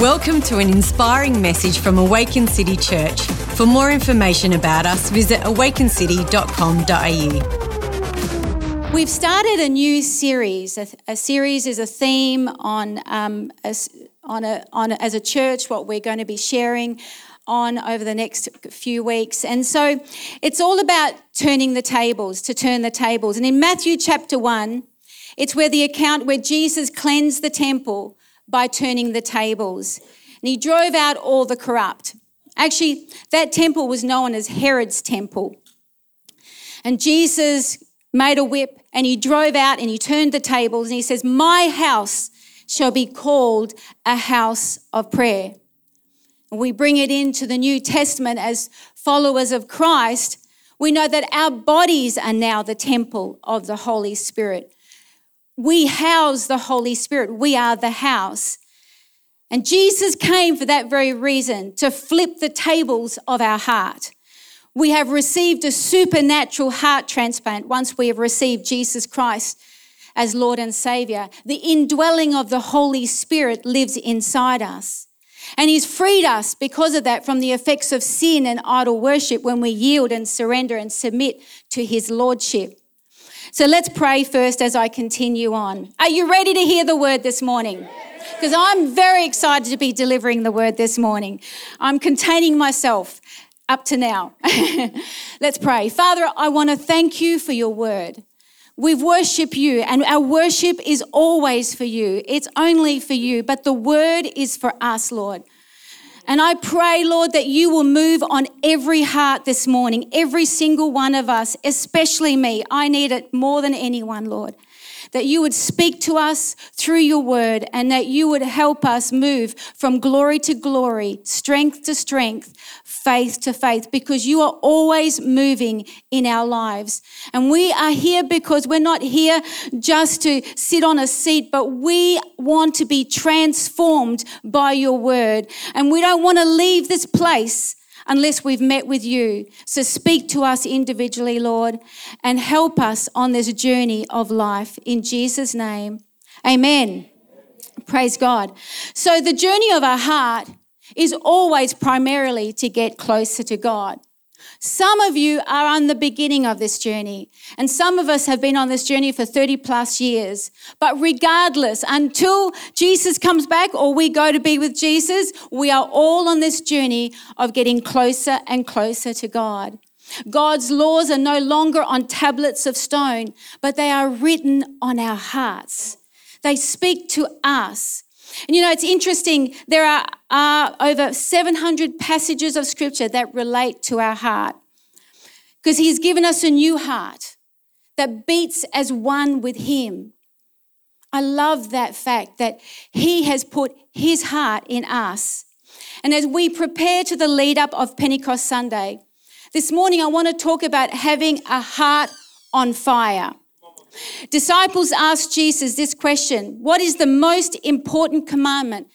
Welcome to an inspiring message from Awaken City Church. For more information about us, visit awakencity.com.au. We've started a new series. A, a series is a theme on, um, on, a, on as a church, what we're going to be sharing on over the next few weeks. And so it's all about turning the tables, to turn the tables. And in Matthew chapter 1, it's where the account where Jesus cleansed the temple by turning the tables. And he drove out all the corrupt. Actually, that temple was known as Herod's temple. And Jesus made a whip and he drove out and he turned the tables and he says, My house shall be called a house of prayer. And we bring it into the New Testament as followers of Christ. We know that our bodies are now the temple of the Holy Spirit. We house the Holy Spirit. We are the house. And Jesus came for that very reason to flip the tables of our heart. We have received a supernatural heart transplant once we have received Jesus Christ as Lord and Savior. The indwelling of the Holy Spirit lives inside us. And He's freed us because of that from the effects of sin and idol worship when we yield and surrender and submit to His Lordship. So let's pray first as I continue on. Are you ready to hear the word this morning? Because I'm very excited to be delivering the word this morning. I'm containing myself up to now. let's pray. Father, I want to thank you for your word. We worship you, and our worship is always for you. It's only for you, but the word is for us, Lord. And I pray, Lord, that you will move on every heart this morning, every single one of us, especially me. I need it more than anyone, Lord that you would speak to us through your word and that you would help us move from glory to glory, strength to strength, faith to faith, because you are always moving in our lives. And we are here because we're not here just to sit on a seat, but we want to be transformed by your word. And we don't want to leave this place unless we've met with you. So speak to us individually, Lord, and help us on this journey of life. In Jesus' name, amen. Praise God. So the journey of our heart is always primarily to get closer to God. Some of you are on the beginning of this journey, and some of us have been on this journey for 30 plus years. But regardless, until Jesus comes back or we go to be with Jesus, we are all on this journey of getting closer and closer to God. God's laws are no longer on tablets of stone, but they are written on our hearts. They speak to us. And you know, it's interesting, there are, are over 700 passages of scripture that relate to our heart because He's given us a new heart that beats as one with Him. I love that fact that He has put His heart in us. And as we prepare to the lead up of Pentecost Sunday, this morning I want to talk about having a heart on fire. Disciples asked Jesus this question What is the most important commandment?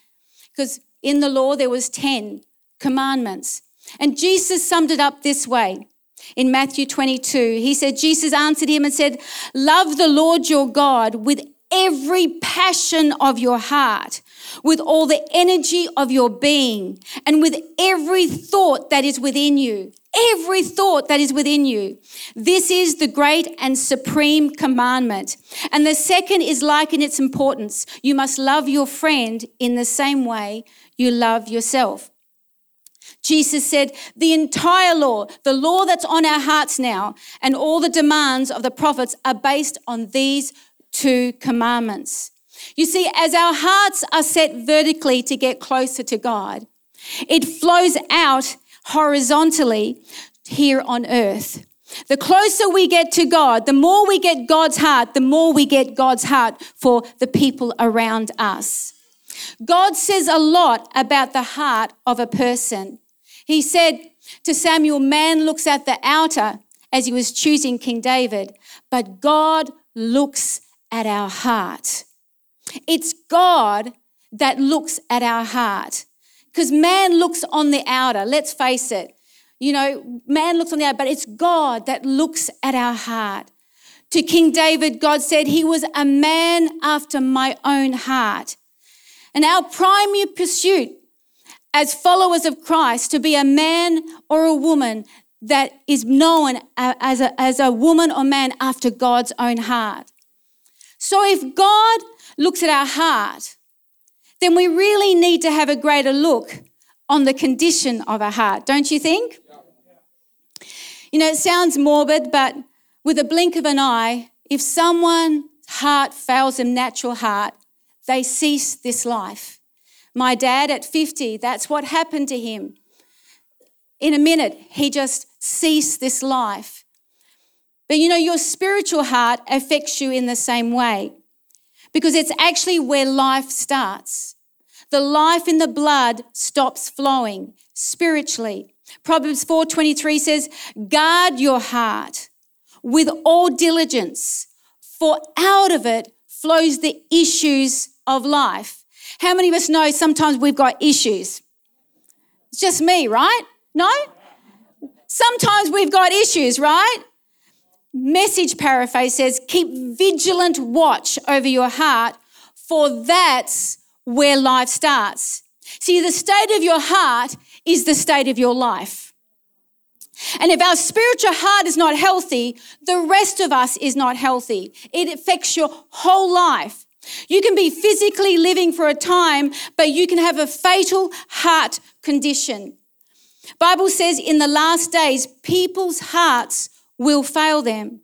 Because in the law there was 10 commandments. And Jesus summed it up this way. In Matthew 22, he said, Jesus answered him and said, Love the Lord your God with every passion of your heart, with all the energy of your being, and with every thought that is within you every thought that is within you. This is the great and supreme commandment. And the second is like in its importance. You must love your friend in the same way you love yourself. Jesus said, the entire law, the law that's on our hearts now, and all the demands of the prophets are based on these two commandments. You see, as our hearts are set vertically to get closer to God, it flows out horizontally here on earth. The closer we get to God, the more we get God's heart, the more we get God's heart for the people around us. God says a lot about the heart of a person. He said to Samuel, Man looks at the outer as he was choosing King David, but God looks at our heart. It's God that looks at our heart. Because man looks on the outer, let's face it. You know, man looks on the outer, but it's God that looks at our heart. To King David, God said, He was a man after my own heart. And our primary pursuit as followers of Christ to be a man or a woman that is known as a, as a woman or man after God's own heart. So if God looks at our heart, then we really need to have a greater look on the condition of our heart, don't you think? You know, it sounds morbid, but with a blink of an eye, if someone's heart fails them natural heart, they cease this life. My dad at 50, that's what happened to him. In a minute, he just ceased this life. But you know, your spiritual heart affects you in the same way because it's actually where life starts. The life in the blood stops flowing spiritually. Proverbs 4:23 says, "Guard your heart with all diligence, for out of it flows the issues of life." How many of us know sometimes we've got issues? It's just me, right? No? Sometimes we've got issues, right? Message paraphrase says, keep vigilant watch over your heart, for that's where life starts. See, the state of your heart is the state of your life. And if our spiritual heart is not healthy, the rest of us is not healthy. It affects your whole life. You can be physically living for a time, but you can have a fatal heart condition. Bible says in the last days people's hearts will fail them.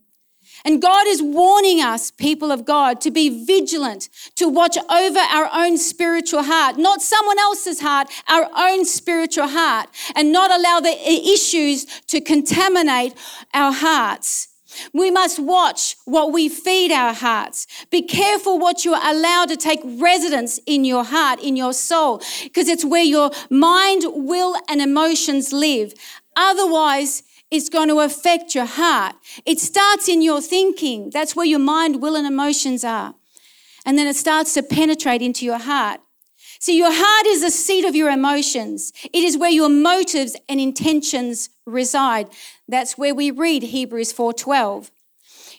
And God is warning us, people of God, to be vigilant, to watch over our own spiritual heart, not someone else's heart, our own spiritual heart, and not allow the issues to contaminate our hearts. We must watch what we feed our hearts. Be careful what you allow to take residence in your heart, in your soul, because it's where your mind, will, and emotions live. Otherwise, it's going to affect your heart. It starts in your thinking. That's where your mind, will, and emotions are. And then it starts to penetrate into your heart. See, your heart is the seat of your emotions. It is where your motives and intentions reside. That's where we read Hebrews 4:12.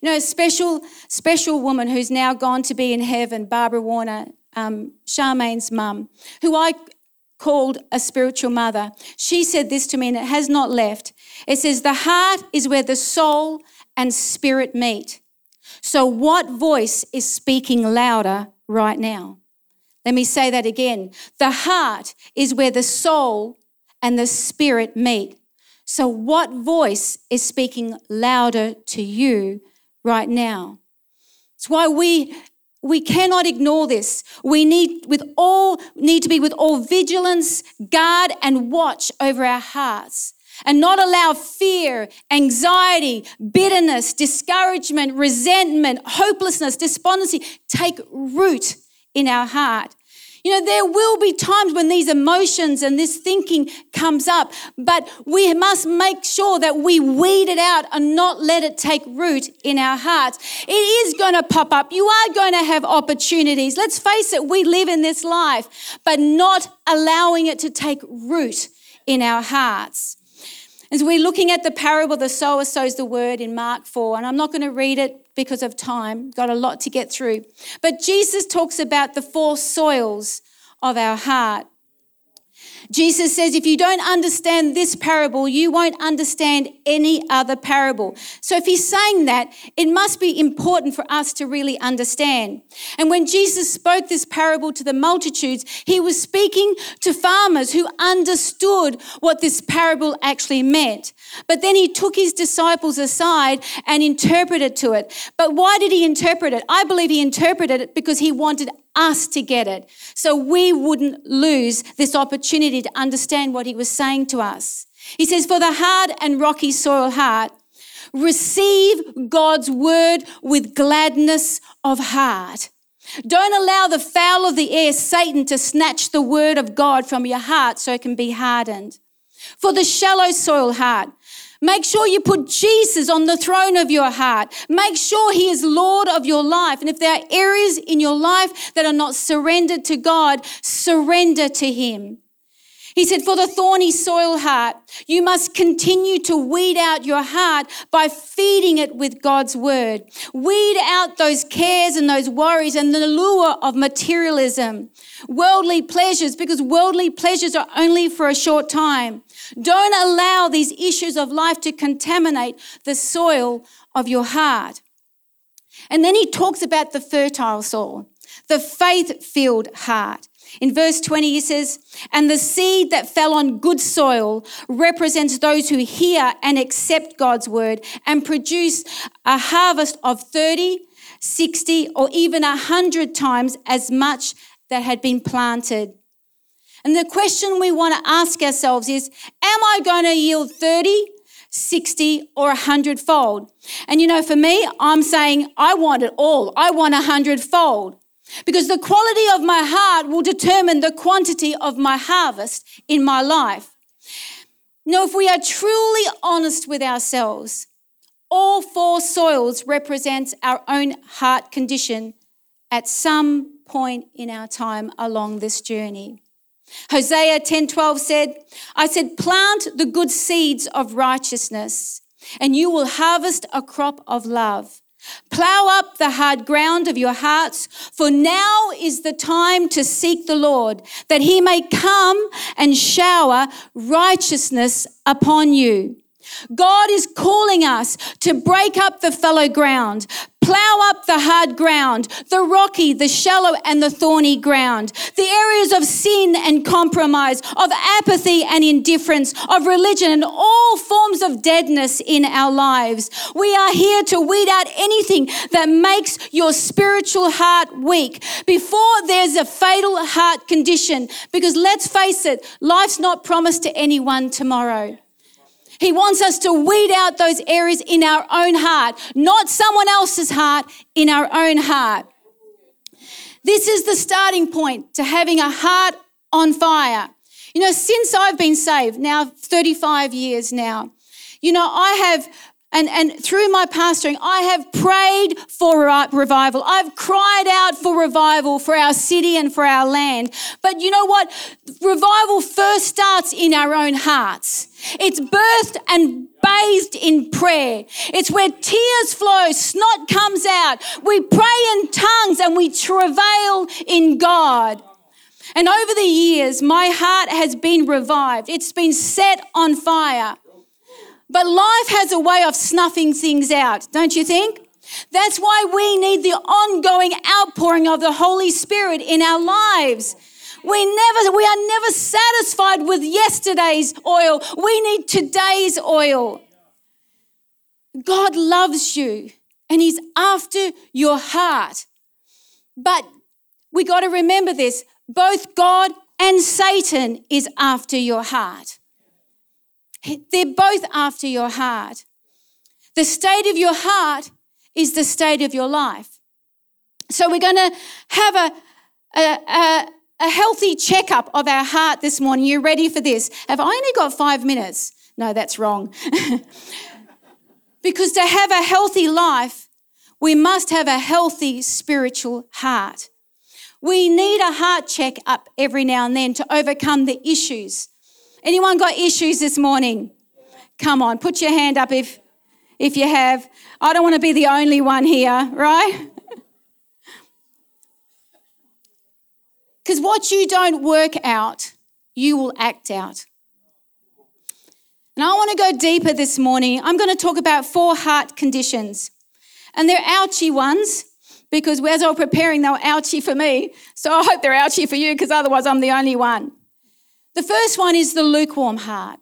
You know, a special, special woman who's now gone to be in heaven, Barbara Warner, um, Charmaine's mum, who I called a spiritual mother. She said this to me, and it has not left. It says, The heart is where the soul and spirit meet. So, what voice is speaking louder right now? Let me say that again. The heart is where the soul and the spirit meet. So, what voice is speaking louder to you right now? It's why we we cannot ignore this. We need with all need to be with all vigilance, guard and watch over our hearts and not allow fear, anxiety, bitterness, discouragement, resentment, hopelessness, despondency take root in our heart. You know, there will be times when these emotions and this thinking comes up, but we must make sure that we weed it out and not let it take root in our hearts. It is going to pop up. You are going to have opportunities. Let's face it, we live in this life, but not allowing it to take root in our hearts. As we're looking at the parable, the sower sows the word in Mark 4, and I'm not going to read it because of time, got a lot to get through. But Jesus talks about the four soils of our heart. Jesus says, if you don't understand this parable, you won't understand any other parable. So if he's saying that, it must be important for us to really understand. And when Jesus spoke this parable to the multitudes, he was speaking to farmers who understood what this parable actually meant. But then he took his disciples aside and interpreted to it. But why did he interpret it? I believe he interpreted it because he wanted us to get it so we wouldn't lose this opportunity to understand what he was saying to us. He says, For the hard and rocky soil heart, receive God's word with gladness of heart. Don't allow the fowl of the air, Satan, to snatch the word of God from your heart so it can be hardened. For the shallow soil heart, Make sure you put Jesus on the throne of your heart. Make sure He is Lord of your life. And if there are areas in your life that are not surrendered to God, surrender to Him. He said, For the thorny soil heart, you must continue to weed out your heart by feeding it with God's word. Weed out those cares and those worries and the lure of materialism, worldly pleasures, because worldly pleasures are only for a short time. Don't allow these issues of life to contaminate the soil of your heart. And then he talks about the fertile soil, the faith filled heart. In verse 20, he says, And the seed that fell on good soil represents those who hear and accept God's word and produce a harvest of 30, 60, or even 100 times as much that had been planted. And the question we want to ask ourselves is Am I going to yield 30, 60, or 100 fold? And you know, for me, I'm saying I want it all. I want a 100 fold. Because the quality of my heart will determine the quantity of my harvest in my life. Now, if we are truly honest with ourselves, all four soils represents our own heart condition at some point in our time along this journey. Hosea 10:12 said, I said plant the good seeds of righteousness and you will harvest a crop of love. Plow up the hard ground of your hearts, for now is the time to seek the Lord, that he may come and shower righteousness upon you. God is calling us to break up the fallow ground, Plow up the hard ground, the rocky, the shallow, and the thorny ground, the areas of sin and compromise, of apathy and indifference, of religion, and all forms of deadness in our lives. We are here to weed out anything that makes your spiritual heart weak before there's a fatal heart condition. Because let's face it, life's not promised to anyone tomorrow. He wants us to weed out those areas in our own heart, not someone else's heart, in our own heart. This is the starting point to having a heart on fire. You know, since I've been saved, now 35 years now, you know, I have and, and through my pastoring, I have prayed for revival. I've cried out for revival for our city and for our land. But you know what? Revival first starts in our own hearts. It's birthed and bathed in prayer. It's where tears flow, snot comes out. We pray in tongues and we travail in God. And over the years, my heart has been revived. It's been set on fire. But life has a way of snuffing things out, don't you think? That's why we need the ongoing outpouring of the Holy Spirit in our lives. We never we are never satisfied with yesterday's oil. We need today's oil. God loves you and he's after your heart. But we got to remember this, both God and Satan is after your heart. They're both after your heart. The state of your heart is the state of your life. So we're going to have a, a, a, a healthy checkup of our heart this morning. You ready for this? Have I only got five minutes? No, that's wrong. because to have a healthy life, we must have a healthy spiritual heart. We need a heart check up every now and then to overcome the issues Anyone got issues this morning? Come on, put your hand up if if you have. I don't want to be the only one here, right? Because what you don't work out, you will act out. And I want to go deeper this morning. I'm going to talk about four heart conditions. And they're ouchy ones because as I was preparing, they were ouchy for me. So I hope they're ouchy for you because otherwise I'm the only one. The first one is the lukewarm heart.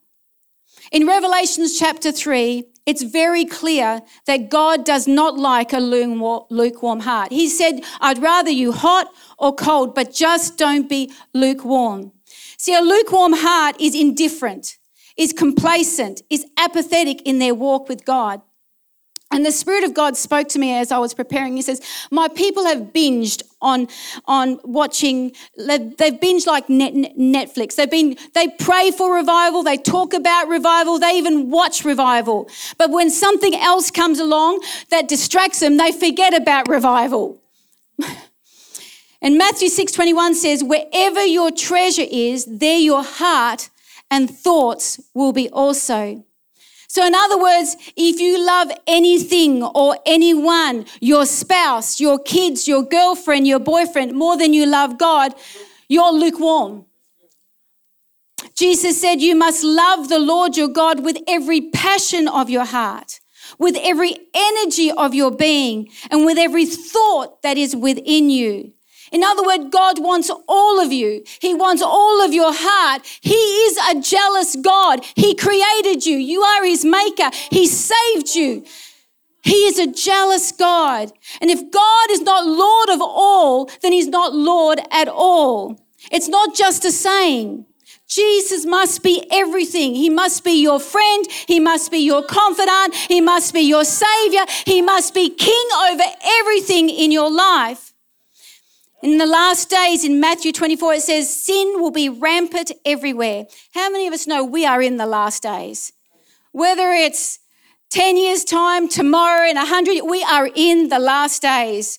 In Revelations chapter 3, it's very clear that God does not like a lukewarm heart. He said, I'd rather you hot or cold, but just don't be lukewarm. See, a lukewarm heart is indifferent, is complacent, is apathetic in their walk with God. And the Spirit of God spoke to me as I was preparing. He says, My people have binged on, on watching, they've binged like Netflix. They've been, they pray for revival, they talk about revival, they even watch revival. But when something else comes along that distracts them, they forget about revival. And Matthew 6:21 says, "Wherever your treasure is, there your heart and thoughts will be also." So, in other words, if you love anything or anyone, your spouse, your kids, your girlfriend, your boyfriend, more than you love God, you're lukewarm. Jesus said, You must love the Lord your God with every passion of your heart, with every energy of your being, and with every thought that is within you. In other words, God wants all of you. He wants all of your heart. He is a jealous God. He created you. You are His maker. He saved you. He is a jealous God. And if God is not Lord of all, then He's not Lord at all. It's not just a saying. Jesus must be everything. He must be your friend. He must be your confidant. He must be your savior. He must be king over everything in your life. In the last days, in Matthew 24, it says, sin will be rampant everywhere. How many of us know we are in the last days? Whether it's 10 years' time, tomorrow, in 100, we are in the last days.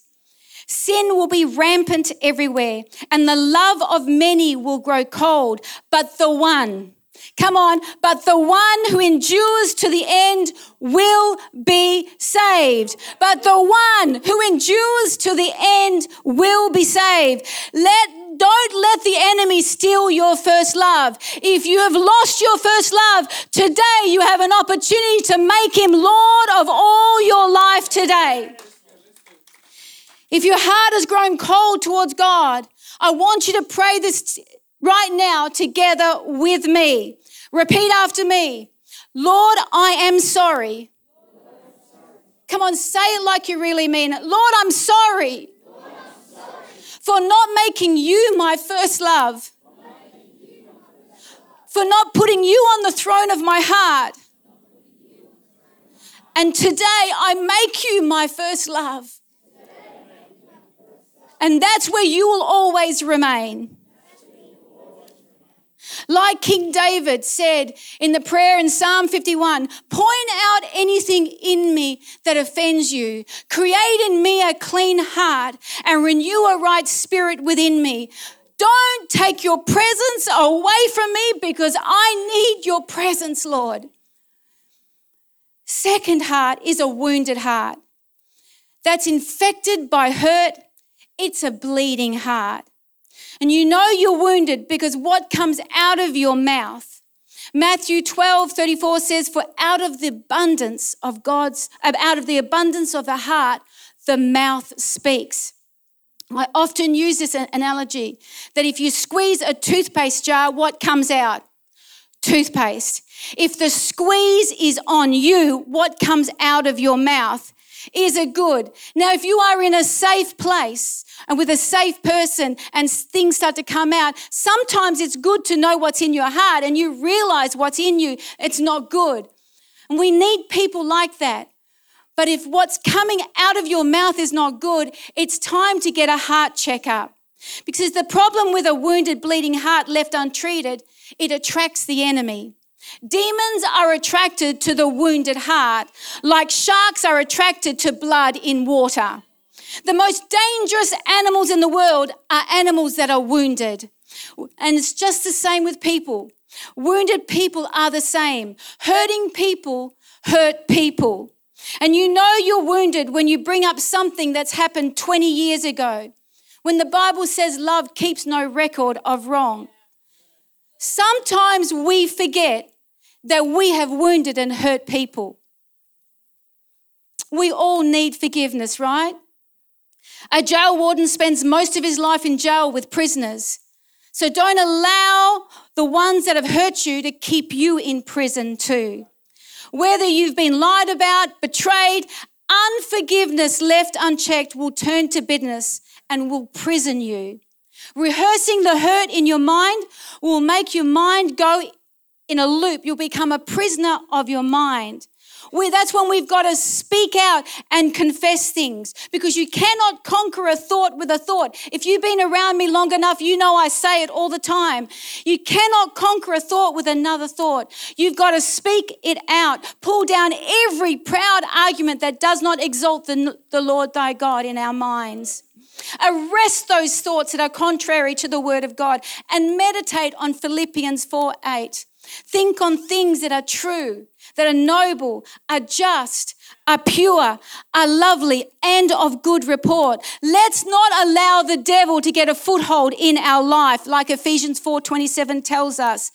Sin will be rampant everywhere, and the love of many will grow cold, but the one, Come on. But the one who endures to the end will be saved. But the one who endures to the end will be saved. Let don't let the enemy steal your first love. If you have lost your first love, today you have an opportunity to make him Lord of all your life today. If your heart has grown cold towards God, I want you to pray this right now together with me. Repeat after me Lord, I am sorry. Come on, say it like you really mean it. Lord, I'm sorry, for not making you my first love, for not putting you on the throne of my heart. And today I make you my first love. And that's where you will always remain. Like King David said in the prayer in Psalm 51 point out anything in me that offends you. Create in me a clean heart and renew a right spirit within me. Don't take your presence away from me because I need your presence, Lord. Second heart is a wounded heart that's infected by hurt. It's a bleeding heart. And you know you're wounded because what comes out of your mouth. Matthew 12, 34 says, For out of the abundance of God's, out of the abundance of the heart, the mouth speaks. I often use this analogy that if you squeeze a toothpaste jar, what comes out? Toothpaste. If the squeeze is on you, what comes out of your mouth is it good? Now, if you are in a safe place and with a safe person and things start to come out, sometimes it's good to know what's in your heart and you realize what's in you, it's not good. And we need people like that. But if what's coming out of your mouth is not good, it's time to get a heart checkup. Because the problem with a wounded, bleeding heart left untreated, it attracts the enemy. Demons are attracted to the wounded heart, like sharks are attracted to blood in water. The most dangerous animals in the world are animals that are wounded. And it's just the same with people. Wounded people are the same. Hurting people hurt people. And you know you're wounded when you bring up something that's happened 20 years ago. When the Bible says love keeps no record of wrong. Sometimes we forget that we have wounded and hurt people. We all need forgiveness, right? A jail warden spends most of his life in jail with prisoners. So don't allow the ones that have hurt you to keep you in prison too. Whether you've been lied about, betrayed, unforgiveness left unchecked will turn to bitterness and will prison you. Rehearsing the hurt in your mind will make your mind go in a loop. You'll become a prisoner of your mind. We, that's when we've got to speak out and confess things because you cannot conquer a thought with a thought. If you've been around me long enough, you know I say it all the time. You cannot conquer a thought with another thought. You've got to speak it out. Pull down every proud argument that does not exalt the, the Lord thy God in our minds. Arrest those thoughts that are contrary to the word of God and meditate on Philippians 4 8. Think on things that are true, that are noble, are just, are pure, are lovely, and of good report. Let's not allow the devil to get a foothold in our life, like Ephesians 4:27 tells us.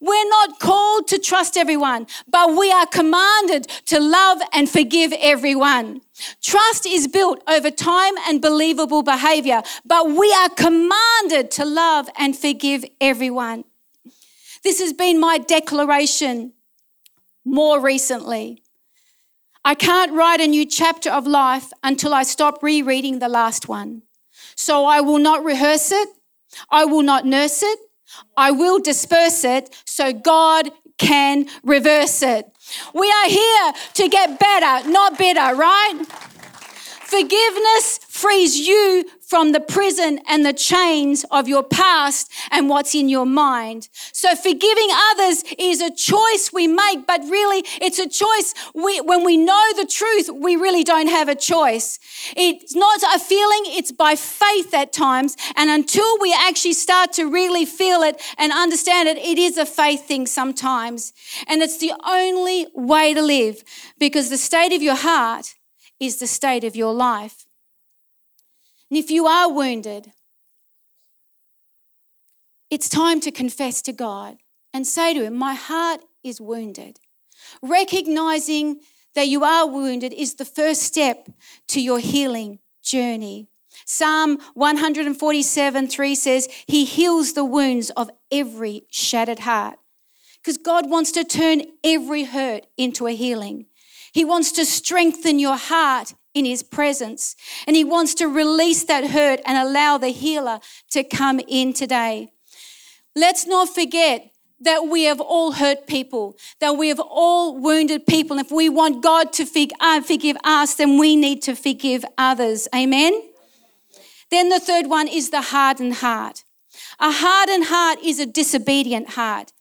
We're not called to trust everyone, but we are commanded to love and forgive everyone. Trust is built over time and believable behavior, but we are commanded to love and forgive everyone. This has been my declaration more recently. I can't write a new chapter of life until I stop rereading the last one. So I will not rehearse it. I will not nurse it. I will disperse it so God can reverse it. We are here to get better, not bitter, right? Forgiveness frees you from the prison and the chains of your past and what's in your mind. So forgiving others is a choice we make, but really it's a choice we, when we know the truth, we really don't have a choice. It's not a feeling, it's by faith at times. And until we actually start to really feel it and understand it, it is a faith thing sometimes. And it's the only way to live because the state of your heart is the state of your life. And if you are wounded, it's time to confess to God and say to Him, My heart is wounded. Recognizing that you are wounded is the first step to your healing journey. Psalm 147 3 says, He heals the wounds of every shattered heart. Because God wants to turn every hurt into a healing. He wants to strengthen your heart in His presence. And He wants to release that hurt and allow the healer to come in today. Let's not forget that we have all hurt people, that we have all wounded people. If we want God to uh, forgive us, then we need to forgive others. Amen? Then the third one is the hardened heart. A hardened heart is a disobedient heart.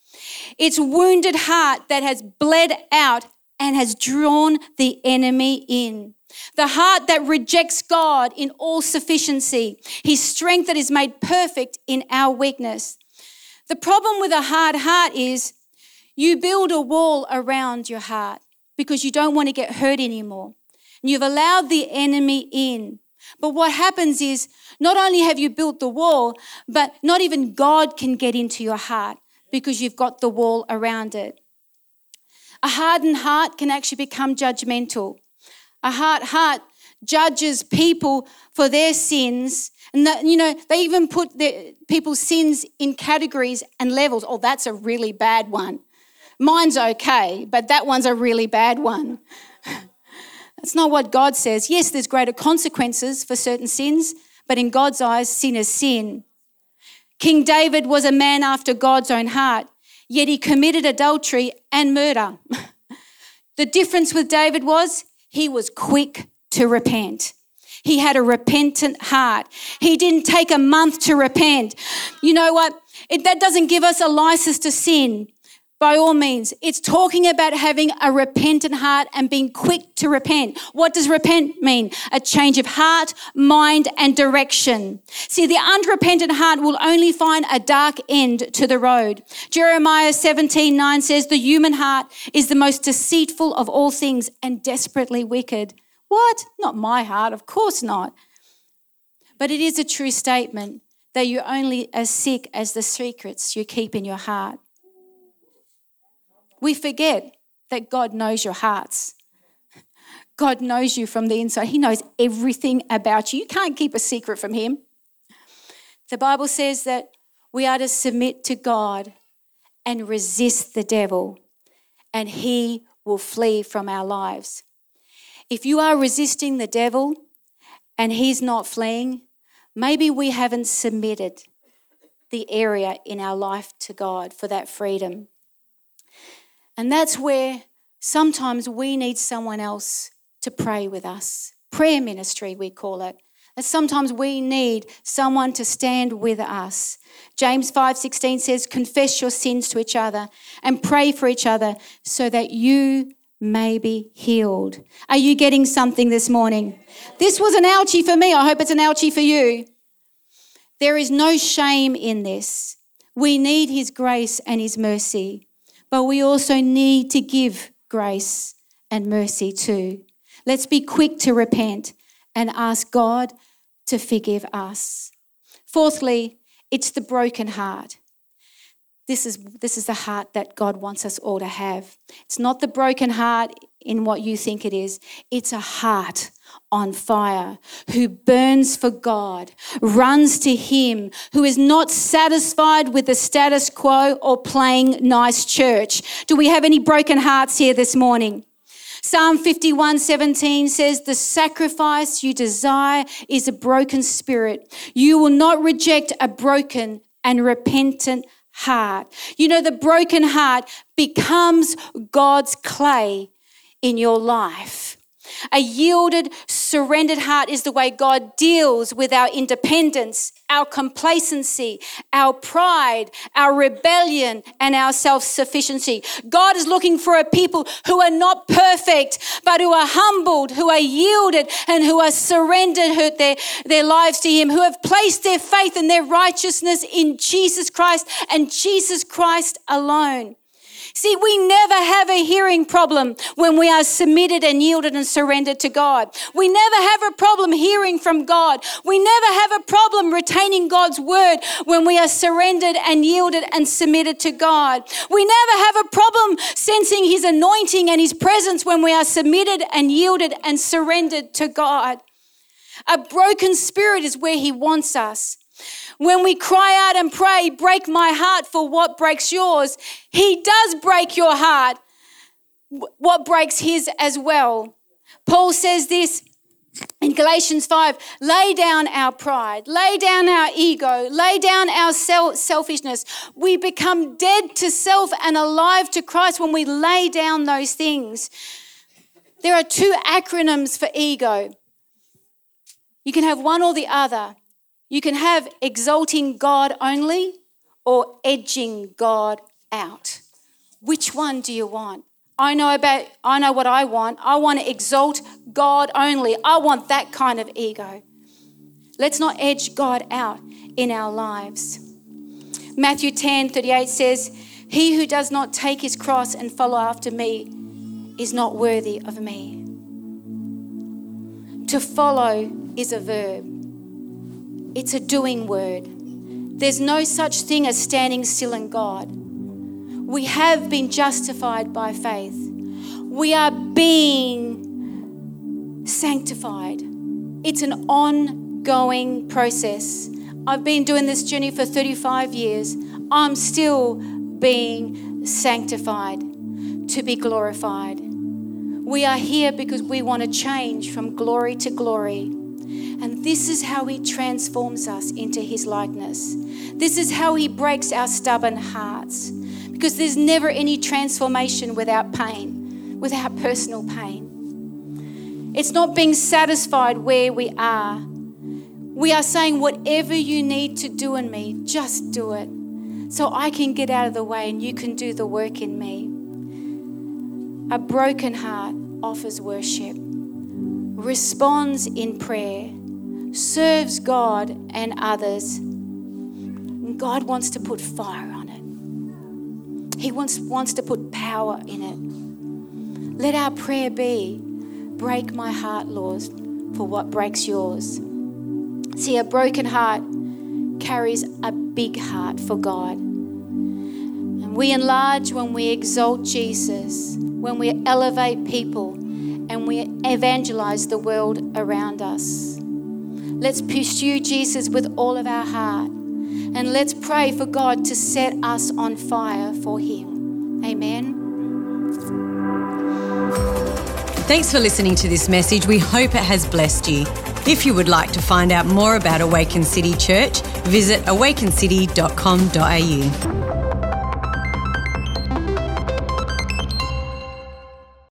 It's wounded heart that has bled out and has drawn the enemy in. The heart that rejects God in all sufficiency, his strength that is made perfect in our weakness. The problem with a hard heart is you build a wall around your heart because you don't want to get hurt anymore. And you've allowed the enemy in. But what happens is not only have you built the wall, but not even God can get into your heart because you've got the wall around it. A hardened heart can actually become judgmental. A hard heart judges people for their sins. And that, you know, they even put the, people's sins in categories and levels. Oh, that's a really bad one. Mine's okay, but that one's a really bad one. That's not what God says. Yes, there's greater consequences for certain sins, but in God's eyes, sin is sin. King David was a man after God's own heart yet he committed adultery and murder. the difference with David was he was quick to repent. He had a repentant heart. He didn't take a month to repent. You know what? It, that doesn't give us a license to sin by all means. It's talking about having a repentant heart and being quick to repent. What does repent mean? A change of heart, mind, and direction. See, the unrepentant heart will only find a dark end to the road. Jeremiah 17 9 says, The human heart is the most deceitful of all things and desperately wicked. What? Not my heart, of course not. But it is a true statement that you're only as sick as the secrets you keep in your heart. We forget that God knows your hearts. God knows you from the inside. He knows everything about you. You can't keep a secret from Him. The Bible says that we are to submit to God and resist the devil, and he will flee from our lives. If you are resisting the devil and he's not fleeing, maybe we haven't submitted the area in our life to God for that freedom. And that's where sometimes we need someone else to pray with us. Prayer ministry, we call it. And sometimes we need someone to stand with us. James 5:16 says, "Confess your sins to each other and pray for each other so that you may be healed. Are you getting something this morning? This was an ouchie for me. I hope it's an ouchie for you. There is no shame in this. We need His grace and His mercy, but we also need to give grace and mercy too. Let's be quick to repent and ask God to forgive us. Fourthly, it's the broken heart. This is, this is the heart that God wants us all to have. It's not the broken heart in what you think it is, it's a heart on fire who burns for God, runs to Him, who is not satisfied with the status quo or playing nice church. Do we have any broken hearts here this morning? Psalm 51 17 says, The sacrifice you desire is a broken spirit. You will not reject a broken and repentant heart. You know, the broken heart becomes God's clay in your life. A yielded, surrendered heart is the way God deals with our independence, our complacency, our pride, our rebellion, and our self sufficiency. God is looking for a people who are not perfect, but who are humbled, who are yielded, and who are surrendered their, their lives to Him, who have placed their faith and their righteousness in Jesus Christ and Jesus Christ alone. See, we never have a hearing problem when we are submitted and yielded and surrendered to God. We never have a problem hearing from God. We never have a problem retaining God's word when we are surrendered and yielded and submitted to God. We never have a problem sensing His anointing and His presence when we are submitted and yielded and surrendered to God. A broken spirit is where He wants us. When we cry out and pray, break my heart for what breaks yours, He does break your heart, what breaks His as well. Paul says this in Galatians 5 lay down our pride, lay down our ego, lay down our selfishness. We become dead to self and alive to Christ when we lay down those things. There are two acronyms for ego. You can have one or the other. You can have exalting God only or edging God out. Which one do you want? I know about I know what I want. I want to exalt God only. I want that kind of ego. Let's not edge God out in our lives. Matthew 10 38 says, He who does not take his cross and follow after me is not worthy of me. To follow is a verb. It's a doing word. There's no such thing as standing still in God. We have been justified by faith. We are being sanctified. It's an ongoing process. I've been doing this journey for 35 years. I'm still being sanctified to be glorified. We are here because we want to change from glory to glory. And this is how He transforms us into His likeness. This is how He breaks our stubborn hearts. Because there's never any transformation without pain, without personal pain. It's not being satisfied where we are. We are saying, whatever you need to do in me, just do it. So I can get out of the way and you can do the work in me. A broken heart offers worship, responds in prayer serves God and others. And God wants to put fire on it, He wants, wants to put power in it. Let our prayer be break my heart, Lord, for what breaks yours. See, a broken heart carries a big heart for God. And we enlarge when we exalt Jesus, when we elevate people, and we evangelize the world around us. Let's pursue Jesus with all of our heart. And let's pray for God to set us on fire for Him. Amen. Thanks for listening to this message. We hope it has blessed you. If you would like to find out more about Awaken City Church, visit awakencity.com.au.